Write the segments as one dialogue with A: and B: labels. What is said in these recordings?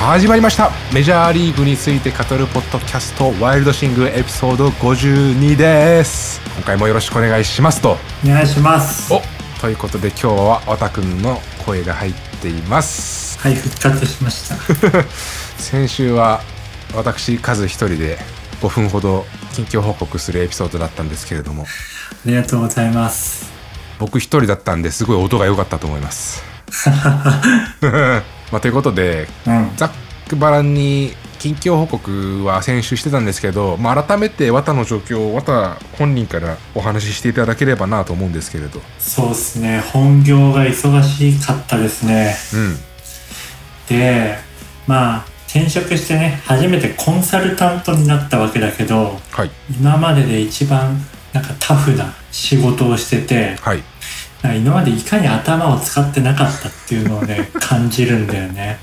A: 始まりました。メジャーリーグについて語るポッドキャストワイルドシングエピソード52です。今回もよろしくお願いしますと。
B: お願いします。
A: おということで今日はわたくんの声が入っています。
B: はい復活しました。
A: 先週は私カズ一人で5分ほど近況報告するエピソードだったんですけれども。
B: ありがとうございます。
A: 僕一人だったんですごい音が良かったと思います まあということで
B: うん。
A: ざっくばらんに近況報告は先週してたんですけど、まあ、改めて綿の状況を綿本人からお話ししていただければなと思うんですけれど。
B: そうですね。本業が忙しかったですね。
A: うん。
B: でまあ転職してね初めてコンサルタントになったわけだけど
A: はい。
B: 今までで一番なんかタフな仕事をしてて
A: はい
B: 今までいかに頭を使ってなかったっていうのをね 感じるんだよね。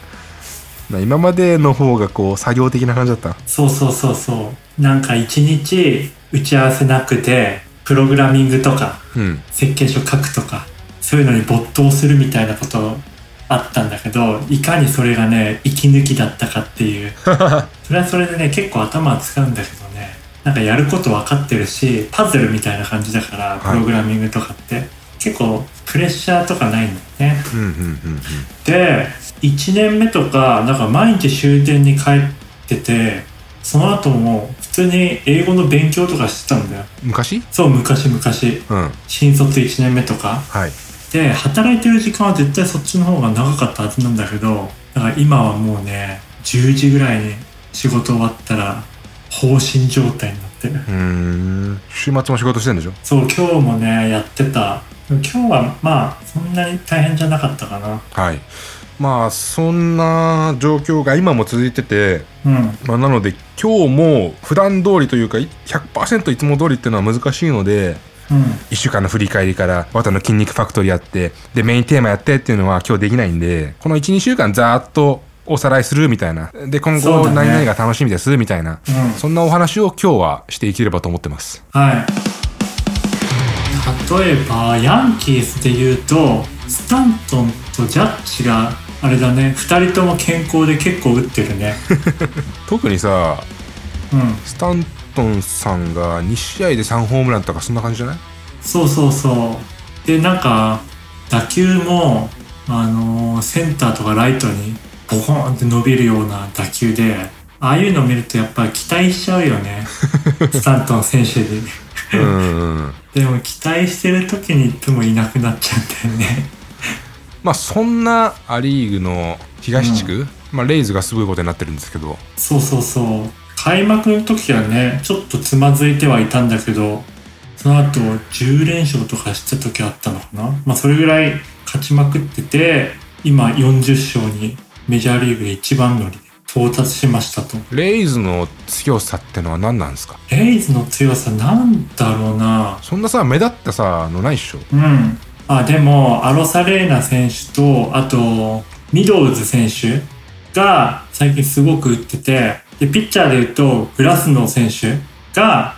A: まあ今までの方がこう作業的な感じだった
B: そうそうそうそう。なんか一日打ち合わせなくてプログラミングとか
A: うん。
B: 設計書書くとかそういうのに没頭するみたいなことあったんだけどいかにそれがね息抜きだったかっていう。それはそれでね結構頭は使うんだけどね。なんかやること分かってるしパズルみたいな感じだから
A: い。
B: プログラミングとかって、結構プレッシャーとかないんだよね。
A: うんうんうん
B: で1年目とかなんか毎日終電に帰っててその後も普通に英語の勉強とかしてたんだよ。
A: うん昔？
B: そう昔昔。
A: うん。
B: 新卒1年目とか。
A: はい。
B: で働いてる時間は絶対そっちの方が長かったはずなんだけどだから今はもうね10時ぐらいに仕事終わったら放心状態になって。る
A: うー。ん週末も仕事してんでしょ？
B: そう今日もねやってた。今日はまあそんなに大変じゃなかったかな。
A: はい。まあそんな状況が今も続いてて
B: うん。
A: まあ、なので今日も普段通りというか100%いつも通りっていうのは難しいので
B: うん。
A: 1週間の振り返りから綿の筋肉ファクトリーやってでメインテーマやってっていうのは今日できないんでこの12週間ざーっとおさらいするみたいな。で今後何々が楽しみですみたいな。
B: うん。
A: そんなお話を今日はしていければと思ってます。
B: はい。例えばヤンキースで言うとスタントンとジャッジがあれだね。2人とも健康で結構打ってるね。
A: 特にさ
B: うん。
A: スタントンさんが2試合で3ホームランとかそんな感じじゃない？
B: そうそうそう。でなんか打球もあのーセンターとかライトにボコーンって伸びるような打球でああいうの見るとやっぱり期待しちゃうよね。スタントン選手に。
A: うんうん
B: でも期待してる時にいつもいなくなっちゃうんだよね。
A: まあそんなア・リーグの東地区、まあ、レイズがすごいことになってるんですけど。
B: そうそうそう。開幕の時はねちょっとつまずいてはいたんだけどその後10連勝とかした時あったのかな。まあそれぐらい勝ちまくってて今40勝にメジャーリーグで一番乗り到達しましたと。
A: レイズの強さってのは何なんですか？
B: レイズの強さなんだろうな。
A: そんなさ目立ったさのないっしょ。
B: うん。あでもアロサレーナ選手とあとミドルズ選手が最近すごく打っててでピッチャーで言うとグラスノー選手が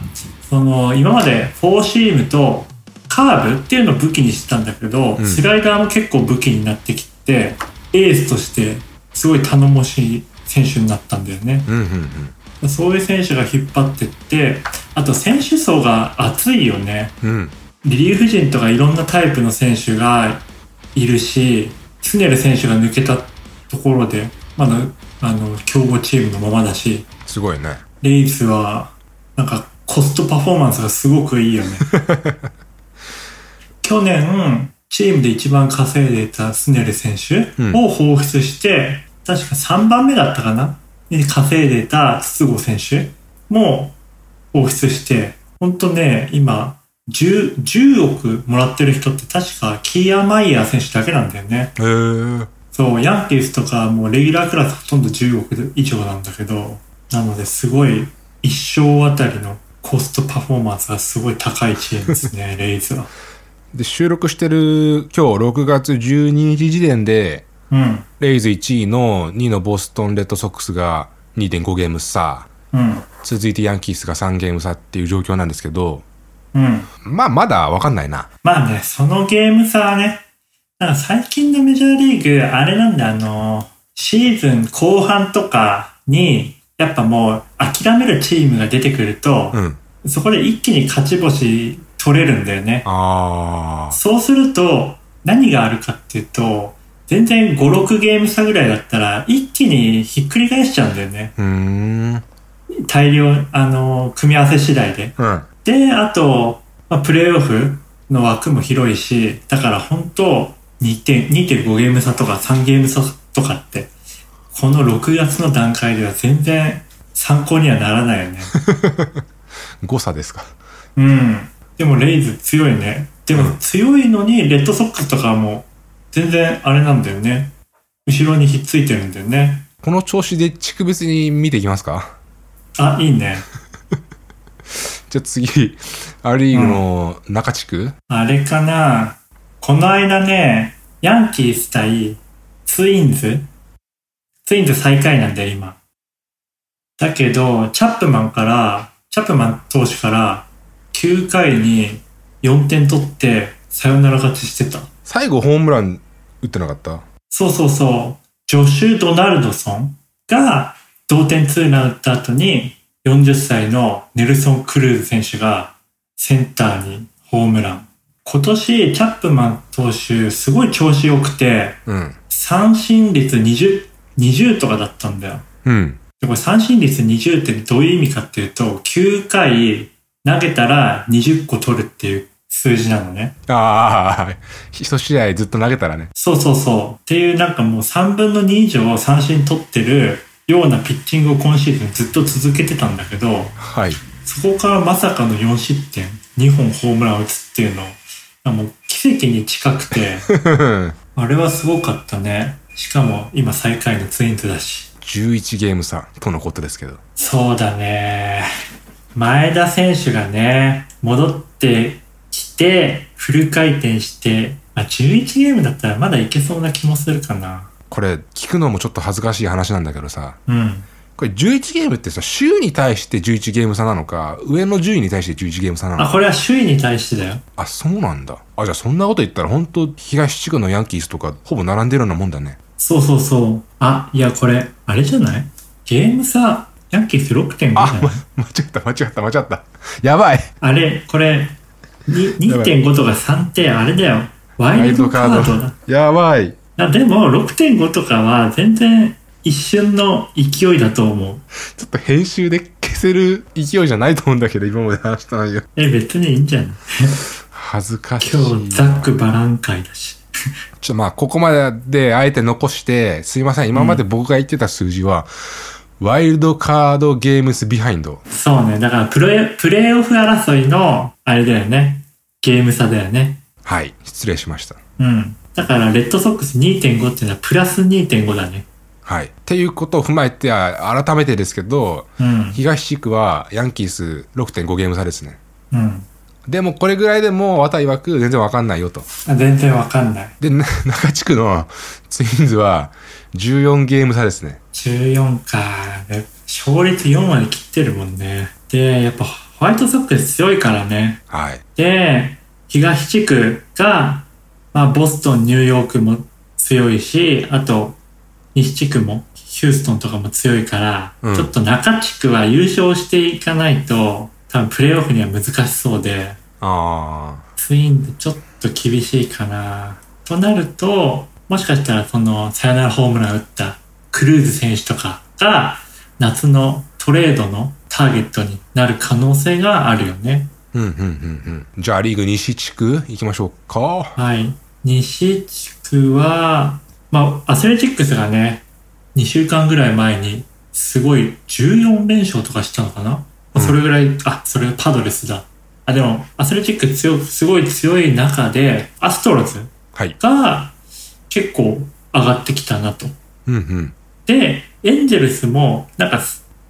B: その今までフォーシームとカーブっていうのを武器にしてたんだけど、
A: うん。
B: スライダーも結構武器になってきてエースとしてすごい頼もしい選手になったんだよね。
A: うんうんうん
B: そういう選手が引っ張ってってあと選手層が厚いよね。
A: うん
B: リリーフ陣とかいろんなタイプの選手がいるし、スネル選手が抜けたところで、まだ、あの、強豪チームのままだし、
A: すごいね
B: レイズは、なんか、コストパフォーマンスがすごくいいよね。去年、チームで一番稼いでいたスネル選手
A: うん
B: を放出して、確か3番目だったかな？に稼いでいた筒香選手も放出して、ほんとね、今、10, 10億もらってる人って確かキーアマイヤー選手だけなんだよね。
A: へえ
B: そう、ヤンキースとかもうレギュラークラスほとんど10億以上なんだけど、なのですごい一生あたりのコストパフォーマンスがすごい高いチームですね、レイズは。
A: で収録してる今日6月12日時点で
B: うん、
A: レイズ1位の2位のボストンレッドソックスが2.5ゲーム差
B: うん、
A: 続いてヤンキースが3ゲーム差っていう状況なんですけど
B: うん。
A: まあまだわかんないな
B: まあね、そのゲーム差はね、なんか最近のメジャーリーグ、あれなんだ、あの、シーズン後半とかに、やっぱもう諦めるチームが出てくると、
A: うん。
B: そこで一気に勝ち星取れるんだよね。
A: あ
B: そうすると、何があるかっていうと、全然5、6ゲーム差ぐらいだったら、一気にひっくり返しちゃうんだよね。大量、あの、組み合わせ次第で。
A: うん。
B: で、あと、まあ、プレイオフの枠も広いし、だから本当2点、2.5ゲーム差とか3ゲーム差とかって、この6月の段階では全然参考にはならないよね。
A: 誤差ですか。
B: うん。でもレイズ強いね。でも強いのに、レッドソックスとかも全然あれなんだよね。後ろにひっついてるんだよね。
A: この調子で地区別に見ていきますか？
B: あ、いいね。
A: じゃあ次、ア・リーグの中地区、
B: あれかなこの間ね、ヤンキース対ツインズ？ツインズ最下位なんだよ、今。だけど、チャップマンから、チャップマン投手から、9回に4点取って、サヨナラ勝ちしてた。
A: 最後ホームラン打ってなかった？
B: そうそうそう。ジョシュ・ドナルドソンが同点ツーラン打った後に40歳のネルソン・クルーズ選手がセンターにホームラン。今年チャップマン投手すごい調子良くて
A: うん。
B: 三振率20、20とかだったんだよ。
A: うん。
B: でこれ三振率20ってどういう意味かっていうと9回投げたら20個取るっていう数字なのね。
A: ああ、一試合ずっと投げたらね。
B: そうそうそう。っていうなんかもう3分の2以上三振取ってるようなピッチングを今シーズンずっと続けてたんだけど、
A: はい。
B: そこからまさかの4失点、2本ホームラン打つっていうの、もう奇跡に近くて、あれはすごかったね。しかも今最下位のツインズだし。
A: 11ゲーム差とのことですけど。
B: そうだね。前田選手がね、戻ってきて、フル回転して、まあ、11ゲームだったらまだいけそうな気もするかな。
A: これ、聞くのもちょっと恥ずかしい話なんだけどさ、
B: うん。
A: これ11ゲームってさ、週に対して11ゲーム差なのか、上の順位に対して11ゲーム差なの
B: あ、
A: か。
B: これは首位に対してだよ。
A: あ、そうなんだ。あ、じゃあそんなこと言ったら本当東地区のヤンキースとか、ほぼ並んでるようなもんだね。
B: そうそうそう。あ、いや、これ、あれじゃない？ゲーム差、ヤンキース6.5じゃ
A: あ、
B: ない？
A: ま、間違った、間違った、間違った。やばい。
B: あれ、これ、2.5とか3ってあれだよ。ワイルドカードだ。
A: やばい。
B: あでも、6.5とかは全然一瞬の勢いだと思う。
A: ちょっと編集で消せる勢いじゃないと思うんだけど、今まで話した内容。
B: え、別にいいんじゃない？
A: 恥ずかしい。
B: 今日、ザックバラン会だし。
A: ちょ、まあ、ここまでであえて残して、すいません。今まで僕が言ってた数字は、ワイルドカードゲームスビハインド。
B: そうね。だからプレイ、プレイオフ争いの、あれだよね。ゲーム差だよね。
A: はい。失礼しました。
B: うん。だから、レッドソックス2.5っていうのはプラス2.5だね。
A: はい。っていうことを踏まえて、あ改めてですけど、
B: うん。
A: 東地区はヤンキース6.5ゲーム差ですね。
B: うん。
A: でも、これぐらいでも、綿曰く全然わかんないよと。
B: あ全然わかんない。
A: で、な中地区のツインズは14ゲーム差ですね。
B: 14か。で勝率4まで切ってるもんね。で、やっぱホワイトソックス強いからね。
A: はい。
B: で、東地区が、まあ、ボストン、ニューヨークも強いし、あと、西地区も、ヒューストンとかも強いから、
A: うん
B: ちょっと中地区は優勝していかないと、多分プレイオフには難しそうで、
A: あ
B: ツインでちょっと厳しいかな。となると、もしかしたらその、サヨナラホームラン打ったクルーズ選手とかが、夏のトレードのターゲットになる可能性があるよね。
A: ー。うん、うん、うん、うん。じゃあ、リーグ西地区行きましょうか。
B: はい。西地区は、まあ、アスレチックスがね、2週間ぐらい前に、すごい14連勝とかしたのかな、まあそれぐらい、あ、それパドレスだ。あ、でも、アスレチックス強、すごい強い中で、アストロズ
A: はい。
B: が結構上がってきたなと。
A: うん、うん。
B: で、エンジェルスも、なんか、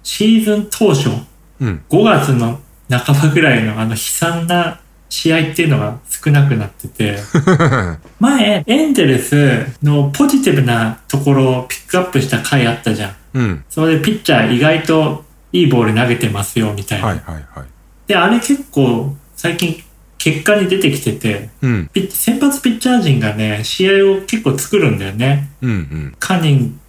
B: シーズン当初、
A: うん。
B: 5月の半ばぐらいのあの悲惨な試合っていうのが少なくなってて、前、エンゼルスのポジティブなところをピックアップした回あったじゃん。
A: うん。
B: それでピッチャー意外といいボール投げてますよ、みたいな。
A: はい、はい、はい。
B: で、あれ結構最近結果に出てきてて、
A: うん、
B: 先発ピッチャー陣がね、試合を結構作るんだよね。
A: うん、うん。
B: カニン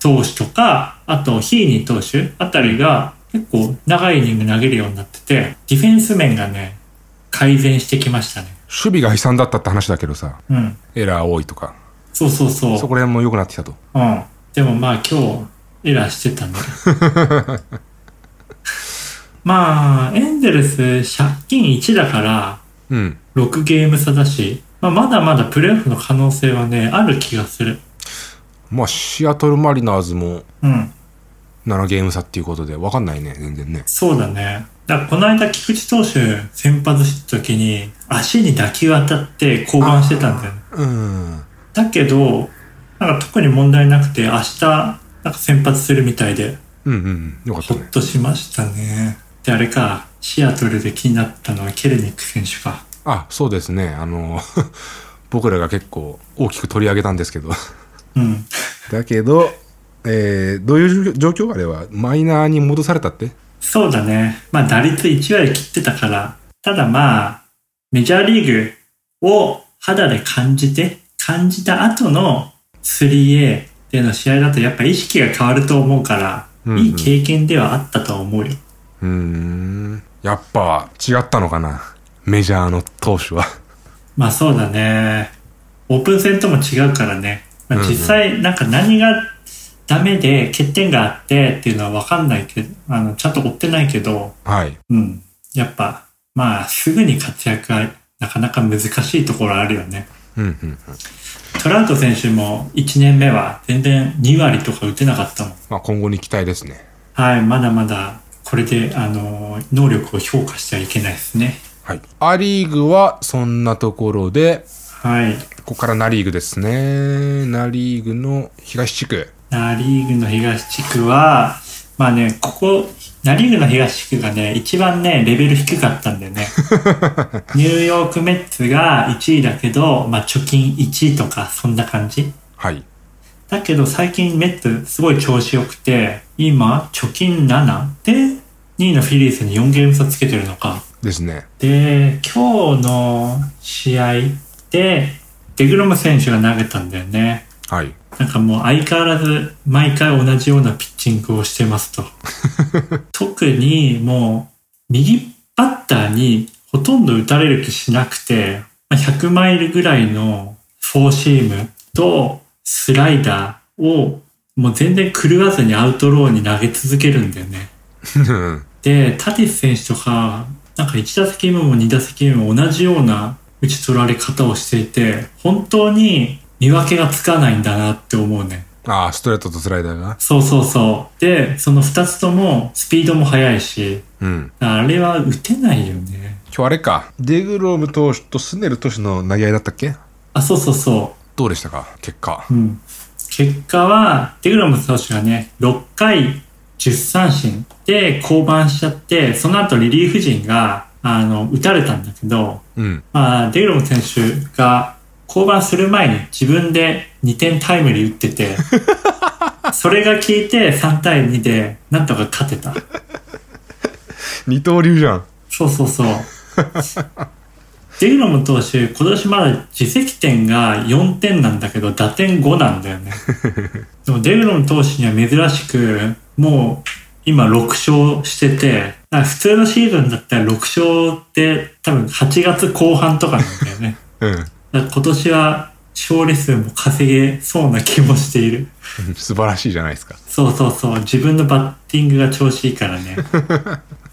B: 投手とか、あとヒーニー投手あたりが結構長いイニング投げるようになってて、ディフェンス面がね、改善してきましたね。
A: 守備が悲惨だったって話だけどさ、
B: うん。
A: エラー多いとか、
B: そうそうそう。
A: そこら辺も良くなってきたと。
B: うん。でもまあ今日、エラーしてたね。まあ、エンゼルス借金1だから、
A: うん。
B: 6ゲーム差だし、まあ、まだまだプレーオフの可能性はね、ある気がする。
A: まあ、シアトルマリナーズも
B: うん。
A: 7ゲーム差っていうことで、わかんないね、全然ね。
B: そうだね。だからこの間、菊池投手先発した時に、足に打球当たって降板してたんだよね。
A: うん。
B: だけど、なんか特に問題なくて、明日、なんか先発するみたいで、
A: うんうんうん。よかったね。
B: ほっとしましたね。で、あれか、シアトルで気になったのはケルニック選手か。
A: あ、そうですね。あの、僕らが結構大きく取り上げたんですけど。
B: うん。
A: だけど、えー、どういう状況？あれは？マイナーに戻されたって？
B: そうだね。まあ打率1割切ってたから、ただまあ、メジャーリーグを肌で感じて、感じた後の 3A での試合だとやっぱ意識が変わると思うから、
A: うんうん
B: いい経験ではあったと思うよ。
A: うーん。やっぱ違ったのかな？メジャーの投手は。
B: まあそうだね。オープン戦とも違うからね。まあ、実際なんか何がダメで欠点があってっていうのはわかんないけど、あの、ちゃんと追ってないけど、
A: はい。
B: うん。やっぱ、まあすぐに活躍はなかなか難しいところあるよね。
A: うんうんうん。
B: トラウト選手も1年目は全然2割とか打てなかったもん。
A: まあ今後に期待ですね。
B: はい、まだまだこれで、あの、能力を評価してはいけないですね。
A: はい。アリーグはそんなところで、
B: はい。
A: ここからナリーグですね。ナリーグの東地区。
B: ナリーグの東地区は、まあね、ここ、ナリーグの東地区がね、一番ね、レベル低かったんだよね。ニューヨークメッツが1位だけど、まあ貯金1位とか、そんな感じ。
A: はい。
B: だけど最近メッツすごい調子良くて、今、貯金7で、2位のフィリーズに4ゲーム差つけてるのか。
A: ですね。
B: で、今日の試合で、デグロム選手が投げたんだよね。
A: はい。
B: なんかもう相変わらず毎回同じようなピッチングをしてますと。特にもう右バッターにほとんど打たれる気しなくて、まあ100マイルぐらいのフォーシームとスライダーをもう全然狂わずにアウトローに投げ続けるんだよね。で、タティス選手とか、なんか1打席目も2打席目も同じような打ち取られ方をしていて、本当に見分けがつかないんだなって思うね。
A: ああ、ストレートとスライダーが？
B: そうそうそう。で、その2つともスピードも速いし、
A: うん。
B: あれは打てないよね。
A: 今日あれか。デグローム投手とスネル投手の投げ合いだったっけ？
B: あ、そうそうそ
A: どうでしたか？結果。
B: う。うん。結果は、デグロム投手がね、6回10三振で降板しちゃって、その後リリーフ陣が、あの、打たれたんだけど、
A: うん。
B: まあ、デグロム選手が降板する前に自分で2点タイムリー打ってて、それが効いて3対2でなんとか勝てた。
A: 二刀流じゃん。
B: そうそうそう。デグロム投手、今年まだ自責点が4点なんだけど、打点5なんだよね。でもデグロム投手には珍しく、もう今6勝してて、普通のシーズンだったら6勝って多分8月後半とかなんだよね。
A: うん。
B: 今年は勝利数も稼げそうな気もしている。
A: 素晴らしいじゃないですか。
B: そうそうそう。自分のバッティングが調子いいからね。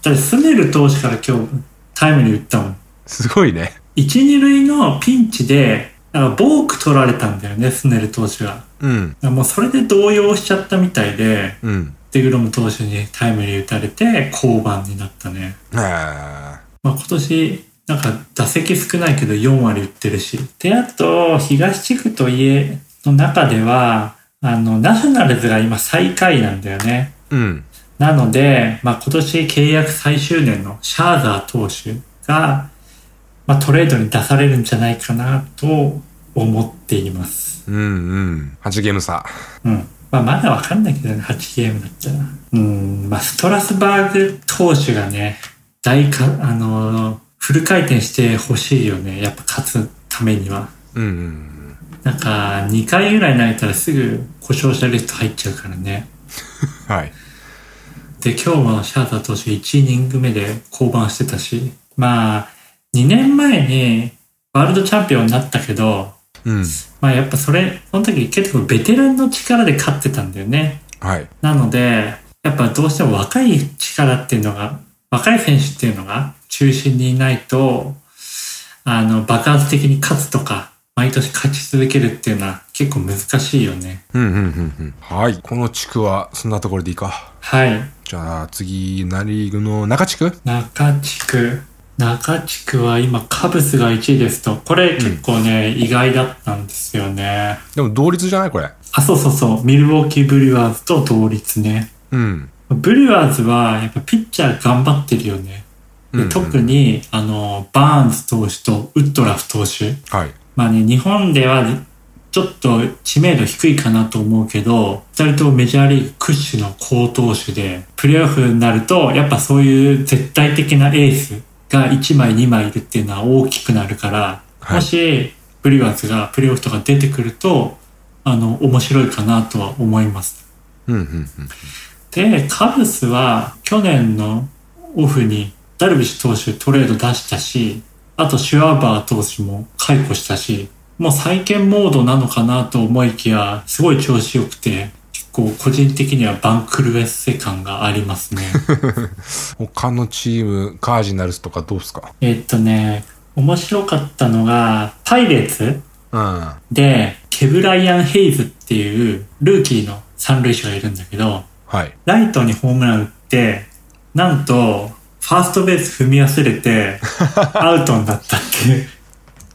B: だってスネル投手から今日タイムに打ったもん。
A: すごいね。
B: 一二塁のピンチで、なんかボーク取られたんだよね、スネル投手が。だか
A: うん。
B: らもうそれで動揺しちゃったみたいで、
A: うん。
B: デグロム投手にタイムリー打たれて降板になったね。
A: あ
B: まあ今年、なんか打席少ないけど4割打ってるし。で、あと、東地区と家の中では、あの、ナショナルズが今最下位なんだよね。
A: ーうん。
B: なので、まあ今年契約最終年のシャーザー投手が、まあトレードに出されるんじゃないかなと思っています。
A: うんうん。8ゲーム差。
B: うん。まあまだわかんないけどね、8ゲームだったら。うん、まあストラスバーグ投手がね、大か、あのフル回転してほしいよね。やっぱ勝つためには。
A: うんうん。
B: なんか、2回ぐらい投げたらすぐ故障者リスト入っちゃうからね。
A: はい。
B: で、今日もシャーザー投手1イニング目で降板してたし、まあ、2年前にワールドチャンピオンになったけど、
A: うん。
B: まあやっぱそれ、その時結構ベテランの力で勝ってたんだよね。
A: はい。
B: なので、やっぱどうしても若い力っていうのが、若い選手っていうのが中心にいないと、あの、爆発的に勝つとか、毎年勝ち続けるっていうのは結構難しいよね。
A: うん、うん、うん、うん。はい。この地区は、そんなところでいいか。
B: はい。
A: じゃあ、次、ナリーグの中地区？
B: 中地区。中地区は今カブスが1位ですと。これ結構ね、意外だったんですよね。
A: でも、同率じゃないこれ。
B: あ、そうそうそう。ミルウォーキーブリュワーズと同率ね。
A: うん。
B: ブリュワーズはやっぱピッチャー頑張ってるよね。で
A: うんうん
B: 特に、あの、バーンズ投手とウッドラフ投手。
A: はい。
B: まあね、日本ではちょっと知名度低いかなと思うけど、二人ともメジャーリーグ屈指の好投手で、プレーオフになると、やっぱそういう絶対的なエースが1枚2枚いるっていうのは大きくなるから、
A: はい
B: もし、ブリュワーズがプレーオフとか出てくると、あの、面白いかなとは思います。
A: うん、うん、うん。
B: で、カブスは去年のオフにダルビッシュ投手トレード出したし、あとシュワーバー投手も解雇したし、もう再建モードなのかなと思いきや、すごい調子良くて、結構個人的にはバンクルエッセ感がありますね。
A: 他のチーム、カージナルスとかどうすか？
B: えっとね、面白かったのが、パイレーツ
A: うん。
B: で、ケブライアン・ヘイズっていうルーキーの三塁手がいるんだけど、
A: はい。
B: ライトにホームラン打って、なんと、ファーストベース踏み忘れて、アウトになったっていう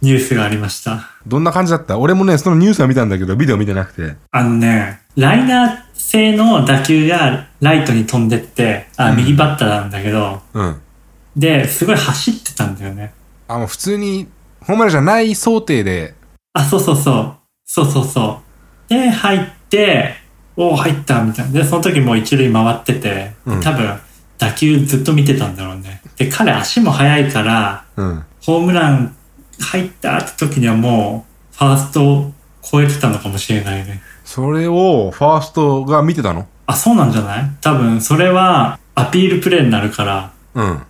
B: ニュースがありました。
A: どんな感じだった？俺もね、そのニュースは見たんだけど、ビデオ見てなくて。
B: あのね、ライナー製の打球がライトに飛んでって、あ、右バッターなんだけど、
A: うん。
B: で、すごい走ってたんだよね。
A: あ、もう普通に、ホームランじゃない想定で、
B: あ、そうそうそう。そうそうそう。で、入って、おお、入った、みたいな。で、その時もう一塁回ってて、多分、打球ずっと見てたんだろうね。で、彼足も速いから、
A: うん。
B: ホームラン入ったって時にはもう、ファーストを超えてたのかもしれないね。
A: それを、ファーストが見てたの？
B: あ、そうなんじゃない？多分、それは、アピールプレーになるから、
A: うん。
B: だか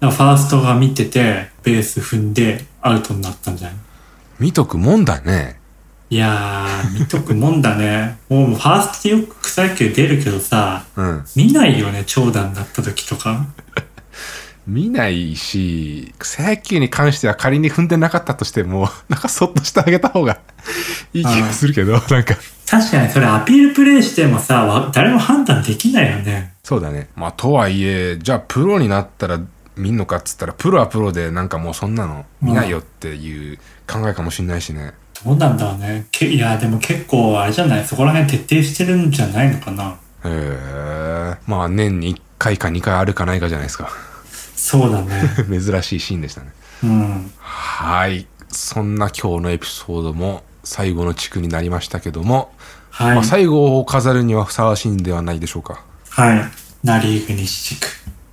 B: らファーストが見てて、ベース踏んで、アウトになったんじゃない？
A: 見とくもんだね。
B: いやー、見とくもんだね。もう、ファーストでよく草野球出るけどさ、
A: うん。
B: 見ないよね、長打になった時とか。
A: 見ないし、草野球に関しては仮に踏んでなかったとしても、なんかそっとしてあげた方が いい気がするけど、なんか。
B: 確かにそれアピールプレイしてもさ、わ誰も判断できないよね。
A: そうだね。まあ、とはいえ、じゃあプロになったら見んのかっつったら、プロはプロでなんかもうそんなの見ないよっていう考えかもしんないしね。
B: どうなんだろうね。けいや、でも結構、あれじゃない？そこら辺徹底してるんじゃないのかな。
A: へえ。まあ、年に1回か2回あるかないかじゃないですか。
B: そうだね。
A: 珍しいシーンでしたね。
B: うん。
A: はい。そんな今日のエピソードも最後の地区になりましたけども、
B: はい。
A: まあ、最後を飾るにはふさわしいんではないでしょうか。
B: はい。ナリーグ西地区。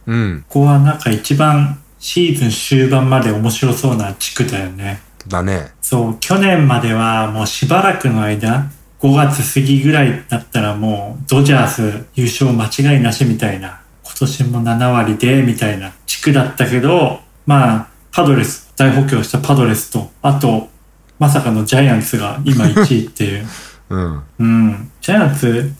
A: うん。
B: ここはなんか一番シーズン終盤まで面白そうな地区だよね。
A: だね。
B: そう、去年まではもうしばらくの間、5月過ぎぐらいだったらもうドジャース優勝間違いなしみたいな、今年も7割でみたいな地区だったけど、まあ、パドレス、大補強したパドレスと、あと、まさかのジャイアンツが今1位っていう。
A: うん。
B: うん。ジャイアンツ、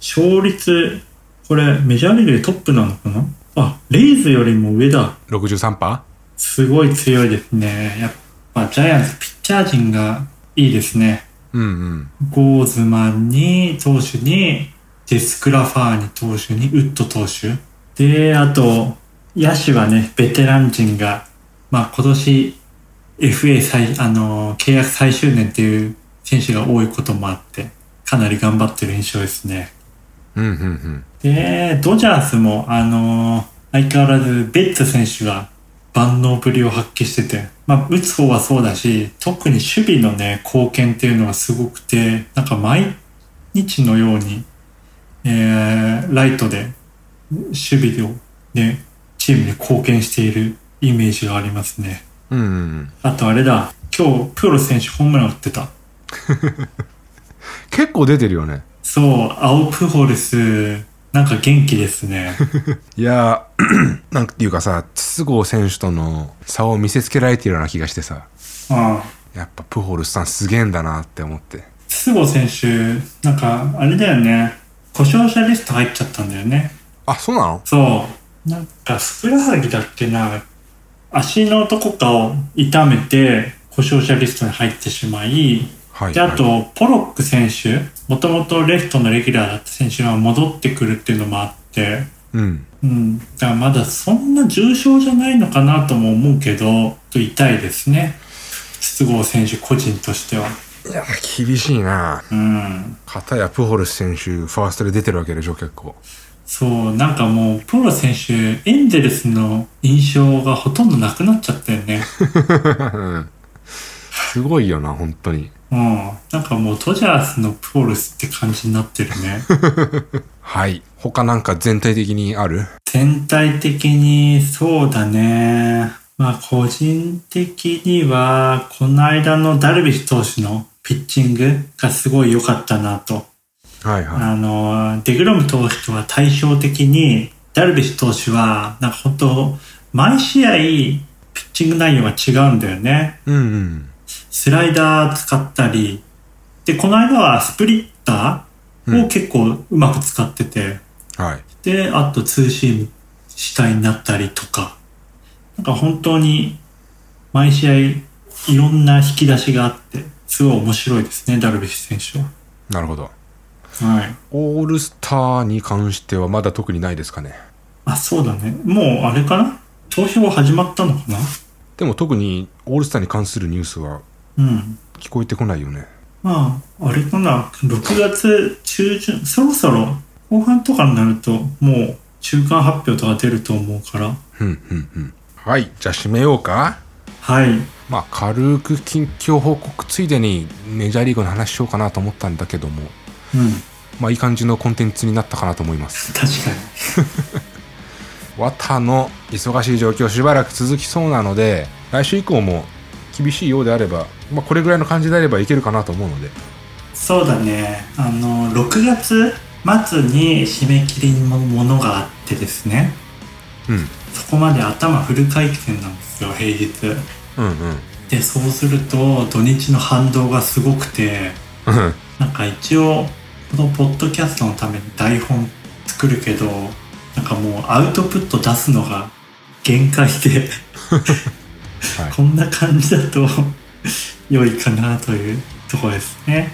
B: 勝率、これメジャーリーグでトップなのかな？あ、レイズよりも上だ。
A: 63%?
B: すごい強いですね。やっぱジャイアンツピッチャー陣がいいですね。
A: うんうん。
B: ゴーズマンに、投手に、デスクラファーニ投手に、ウッド投手。で、あと、野手はね、ベテラン陣が、まあ今年 FA 最、あの、契約最終年っていう選手が多いこともあって、かなり頑張ってる印象ですね。
A: うんうんうん。
B: で、ドジャースも、あのー相変わらずベッツ選手が万能ぶりを発揮してて、まあ、打つ方はそうだし、特に守備のね、貢献っていうのがすごくて、なんか毎日のように、えー、ライトで守備をね、チームに貢献しているイメージがありますね。
A: うん。
B: あとあれだ、今日、プロ選手ホームラン打ってた。
A: 結構出てるよね
B: そう、青プホルス、なんか元気ですね。
A: いやー なんていうかさ筒香選手との差を見せつけられてるような気がしてさ
B: うん。
A: やっぱプホルスさんすげえんだなって思って
B: 筒香選手、なんか、あれだよね。故障者リスト入っちゃったんだよね。
A: あそうなの？
B: そう。なんか、ふくらはぎだっけな。足のどこかを痛めて、故障者リストに入ってしまい、
A: はい
B: で、あと、
A: はい
B: ポロック選手、もともとレフトのレギュラーだった選手が戻ってくるっていうのもあって、
A: うん
B: うん。だからまだそんな重症じゃないのかなとも思うけど、痛いですね。筒香選手個人としては。
A: いや厳しいな
B: うん。
A: 片やプホルス選手ファーストで出てるわけでしょ結構
B: そう、なんかもう、プロ選手、エンゼルスの印象がほとんどなくなっちゃったよね。
A: すごいよな本当に
B: うん。なんかもう、ドジャースのプロレスって感じになってるね。
A: はい他なんか全体的にある？
B: 全体的に、そうだね。まあ、個人的には、この間のダルビッシュ投手のピッチングがすごい良かったなと。
A: はいは
B: あの、デグロム投手とは対照的に、ダルビッシュ投手は、なんか本当毎試合、ピッチング内容が違うんだよね。
A: いうんうん。
B: スライダー使ったり、で、この間はスプリッターを結構うまく使ってて、
A: はい。
B: で、あとツーシーム主体になったりとか、なんか本当に毎試合いろんな引き出しがあって、すごい面白いですね、ダルビッシュ選
A: なるほど。
B: 手は。はい。
A: オールスターに関してはまだ特にないですかね
B: あ、そうだね。もうあれかな？投票始まったのかな？
A: でも特にオールスターに関するニュースは
B: うん。
A: 聞こえてこないよね
B: まあ、あれかな ?6 月中旬、そろそろ後半とかになると、もう中間発表とか出ると思うから。
A: うんうんうんはいじゃあ締めようか
B: はい。
A: まあ軽く近況報告ついでにメジャーリーグの話しようかなと思ったんだけども
B: うん。
A: まあいい感じのコンテンツになったかなと思います
B: 確かに。
A: 綿の忙しい状況しばらく続きそうなので来週以降も厳しいようであれば、まあ、これぐらいの感じであればいけるかなと思うので
B: そうだね。あの、6月末に締め切りのものがあってですね。
A: うん
B: そこまで頭フル回転なんですよ、平日。
A: うんうん
B: で、そうすると土日の反動がすごくて、
A: うん
B: なんか一応、このポッドキャストのために台本作るけど、なんかもうアウトプット出すのが限界で、
A: はい
B: こんな感じだと良いかなというところですね。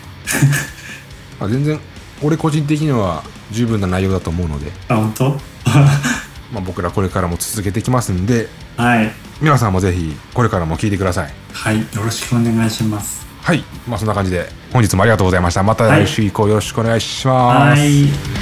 A: まあ、全然俺個人的には十分な内容だと思うので、
B: あ、本当？
A: まあ、僕らこれからも続けていきますんで
B: はい。
A: 皆さんもぜひこれからも聞いてください
B: はい。よろしくお願いします。
A: はい。まあそんな感じで本日もありがとうございました。また来週以降よろしくお願いします、
B: はい。